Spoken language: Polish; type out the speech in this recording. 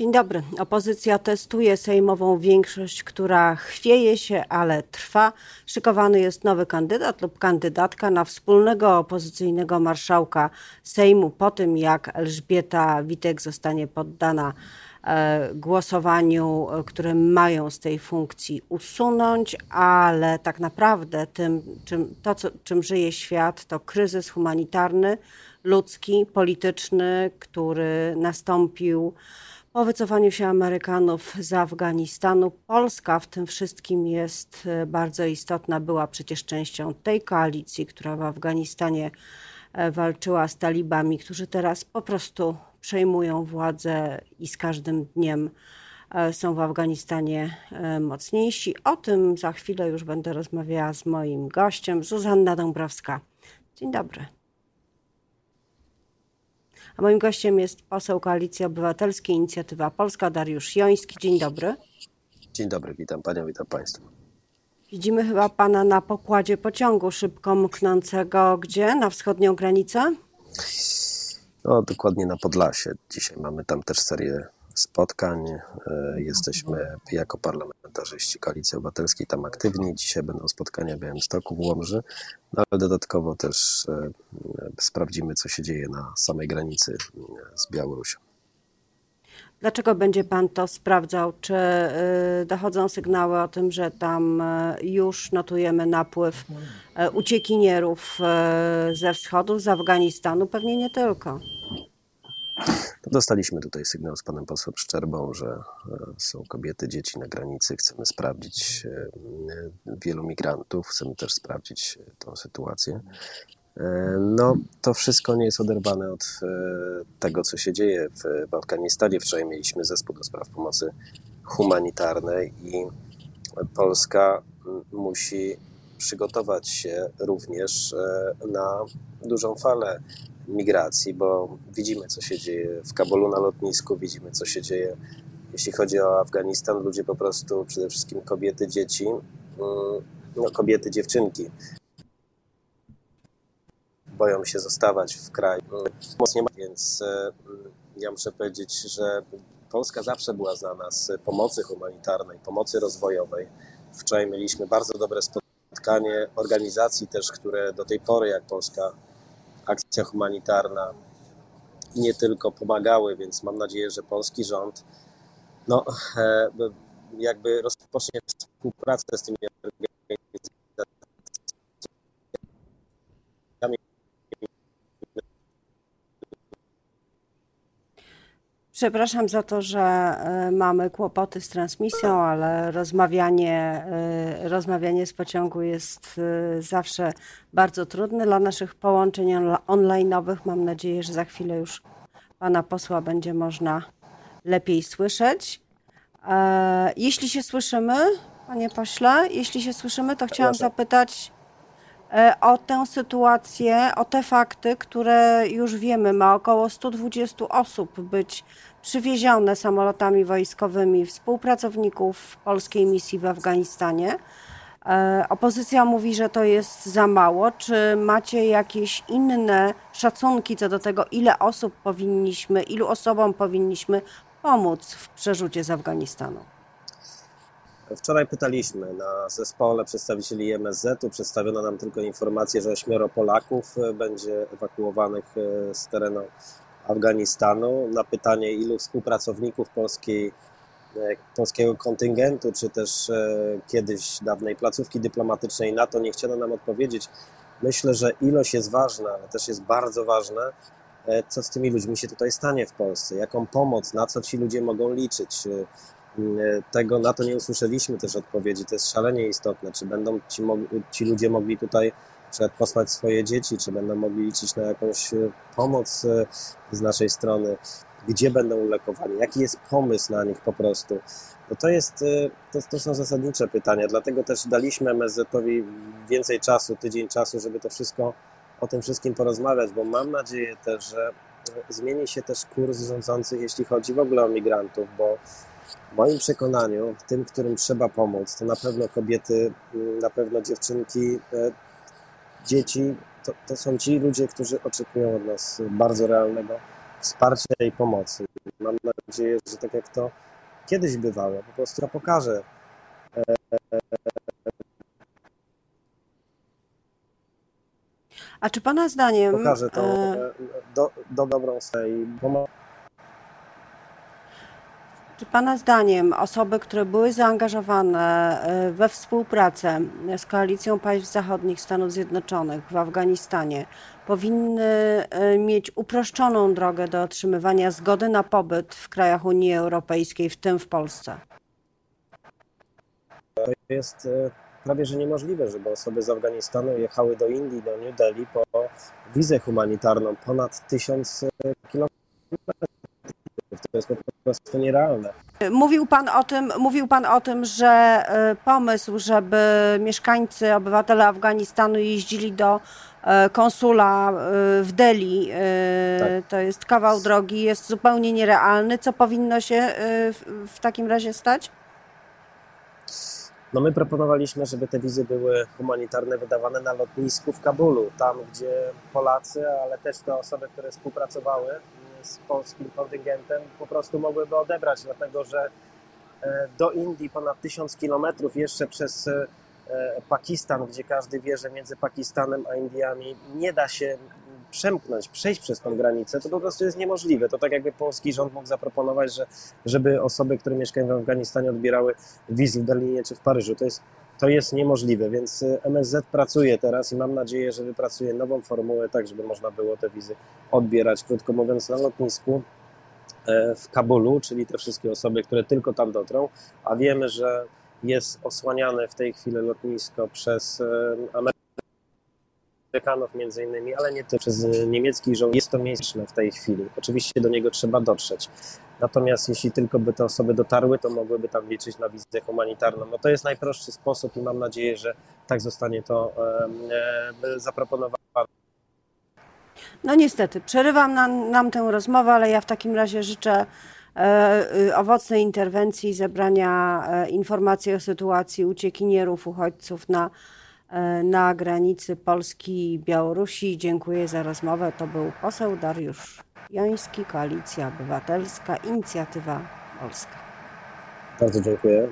Dzień dobry. Opozycja testuje sejmową większość, która chwieje się, ale trwa. Szykowany jest nowy kandydat lub kandydatka na wspólnego opozycyjnego marszałka Sejmu po tym, jak Elżbieta Witek zostanie poddana e, głosowaniu, które mają z tej funkcji usunąć, ale tak naprawdę tym, czym, to, co, czym żyje świat, to kryzys humanitarny, ludzki, polityczny, który nastąpił po wycofaniu się Amerykanów z Afganistanu. Polska w tym wszystkim jest e, bardzo istotna, była przecież częścią tej koalicji, która w Afganistanie e, walczyła z talibami, którzy teraz po prostu przejmują władzę i z każdym dniem e, są w Afganistanie mocniejsi. O tym za chwilę już będę rozmawiała z moim gościem, Zuzanna Dąbrowska. Dzień dobry. A moim gościem jest poseł Koalicji Obywatelskiej Inicjatywa Polska Dariusz Joński. Dzień dobry. Dzień dobry, witam panią, witam państwa. Widzimy chyba pana na pokładzie pociągu szybko mknącego gdzie? Na wschodnią granicę? No, dokładnie na Podlasie. Dzisiaj mamy tam też serię spotkań. E, jesteśmy jako parlamentarzyści Koalicji Obywatelskiej tam aktywni. Dzisiaj będą spotkania w Białymstoku, w Łomży, no, ale dodatkowo też e, sprawdzimy, co się dzieje na samej granicy e, z Białorusią. Dlaczego będzie Pan to sprawdzał? Czy dochodzą sygnały o tym, że tam już notujemy napływ uciekinierów ze wschodu, z Afganistanu? Pewnie nie tylko. Dostaliśmy tutaj sygnał z panem posłem Szczerbą, że e, są kobiety, dzieci na granicy. Chcemy sprawdzić e, wielu migrantów, chcemy też sprawdzić e, tą sytuację. No, to wszystko nie jest oderwane od tego, co się dzieje w, Afganistanie. Wczoraj mieliśmy zespół do spraw pomocy humanitarnej i Polska musi przygotować się również na dużą falę migracji, bo widzimy, co się dzieje w Kabulu na lotnisku, widzimy, co się dzieje, jeśli chodzi o Afganistan. Ludzie po prostu, przede wszystkim kobiety, dzieci, mm, no, kobiety, dziewczynki, boją się zostawać w kraju. Więc e, ja muszę powiedzieć, że Polska zawsze była znana z pomocy humanitarnej, pomocy rozwojowej. Wczoraj mieliśmy bardzo dobre spotkanie organizacji też, które do tej pory, jak Polska akcja humanitarna i nie tylko pomagały, więc mam nadzieję, że polski rząd no, e, jakby rozpocznie współpracę z tymi Przepraszam za to, że e, mamy kłopoty z transmisją, ale rozmawianie, e, rozmawianie z pociągu jest e, zawsze bardzo trudne dla naszych połączeń online'owych. Mam nadzieję, że za chwilę już pana posła będzie można lepiej słyszeć. Jeśli się słyszymy, panie pośle, jeśli się słyszymy, to chciałam zapytać o tę sytuację, o te fakty, które już wiemy. Ma około 120 osób być przywiezione samolotami wojskowymi współpracowników polskiej misji w Afganistanie. E, opozycja mówi, że to jest za mało. Czy macie jakieś inne szacunki co do tego, ile osób powinniśmy, ilu osobom powinniśmy pomóc w przerzucie z Afganistanu? Wczoraj pytaliśmy na zespole przedstawicieli MSZ-u. Przedstawiono nam tylko informację, że ośmioro Polaków będzie ewakuowanych e, z terenu Afganistanu. Na pytanie, ilu współpracowników polskiej, e, polskiego kontyngentu, czy też e, kiedyś dawnej placówki dyplomatycznej NATO, nie chciano nam odpowiedzieć. Myślę, że ilość jest ważna, ale też jest bardzo ważne, e, co z tymi ludźmi się tutaj stanie w Polsce, jaką pomoc, na co ci ludzie mogą liczyć. Tego na to nie usłyszeliśmy też odpowiedzi. To jest szalenie istotne. Czy będą ci, ci ludzie mogli tutaj przykład posłać swoje dzieci, czy będą mogli liczyć na jakąś e, pomoc e, z naszej strony, gdzie będą ulekowani, jaki jest pomysł na nich po prostu. No to, jest, e, to, to są zasadnicze pytania, dlatego też daliśmy MSZ-owi więcej czasu, tydzień czasu, żeby to wszystko, o tym wszystkim porozmawiać, bo mam nadzieję też, że zmieni się też kurs rządzących, jeśli chodzi w ogóle o migrantów, bo w moim przekonaniu, tym, którym trzeba pomóc, to na pewno kobiety, na pewno dziewczynki, dzieci to, to są ci ludzie, którzy oczekują od nas bardzo realnego wsparcia i pomocy. Mam nadzieję, że tak jak to kiedyś bywało, po prostu to pokaże A czy Pana zdaniem... pokaże tą e, e, do, do dobrą stronę i pomoc. Czy Pana zdaniem osoby, które były zaangażowane e, we współpracę z Koalicją Państw Zachodnich Stanów Zjednoczonych w Afganistanie, powinny e, mieć uproszczoną drogę do otrzymywania zgody na pobyt w krajach Unii Europejskiej, w tym w Polsce? To jest e, prawie że niemożliwe, żeby osoby z Afganistanu jechały do Indii, do New Delhi po wizę humanitarną ponad tysiąc kilometrów. To jest po prostu nierealne. Mówił Pan o tym, mówił Pan o tym, że e, pomysł, żeby mieszkańcy, obywatele Afganistanu jeździli do e, konsula e, w Delhi, Tak. to jest kawał drogi, jest zupełnie nierealny. Co powinno się w, takim razie stać? No my proponowaliśmy, żeby te wizy były humanitarne wydawane na lotnisku w Kabulu, tam gdzie Polacy, ale też te osoby, które współpracowały z polskim kontyngentem, po prostu mogłyby odebrać, dlatego że e, do Indii ponad tysiąc kilometrów jeszcze przez e, Pakistan, gdzie każdy wie, że między Pakistanem a Indiami nie da się przemknąć, przejść przez tą granicę, to po prostu jest niemożliwe. To tak jakby polski rząd mógł zaproponować, że, żeby osoby, które mieszkają w Afganistanie odbierały wizy w Berlinie czy w Paryżu. To jest, to jest niemożliwe, więc y, MSZ pracuje teraz i mam nadzieję, że wypracuje nową formułę, tak żeby można było te wizy odbierać, krótko mówiąc, na lotnisku e, w Kabulu, czyli te wszystkie osoby, które tylko tam dotrą, a wiemy, że jest osłaniane w tej chwili lotnisko przez e, Amerykanów między innymi, ale nie tylko przez niemieckich żołnierzy. Jest to miejsce w tej chwili. Oczywiście do niego trzeba dotrzeć. Natomiast jeśli tylko by te osoby dotarły, to mogłyby tam liczyć na wizę humanitarną. No to jest najprostszy sposób i mam nadzieję, że tak zostanie to zaproponowane. No niestety, przerywam nam, nam tę rozmowę, ale ja w takim razie życzę e, y, owocnej interwencji, zebrania e, informacji o sytuacji uciekinierów, uchodźców na, na granicy Polski i Białorusi. Dziękuję za rozmowę. To był poseł Dariusz Joński, Koalicja Obywatelska, Inicjatywa Polska. Bardzo dziękuję.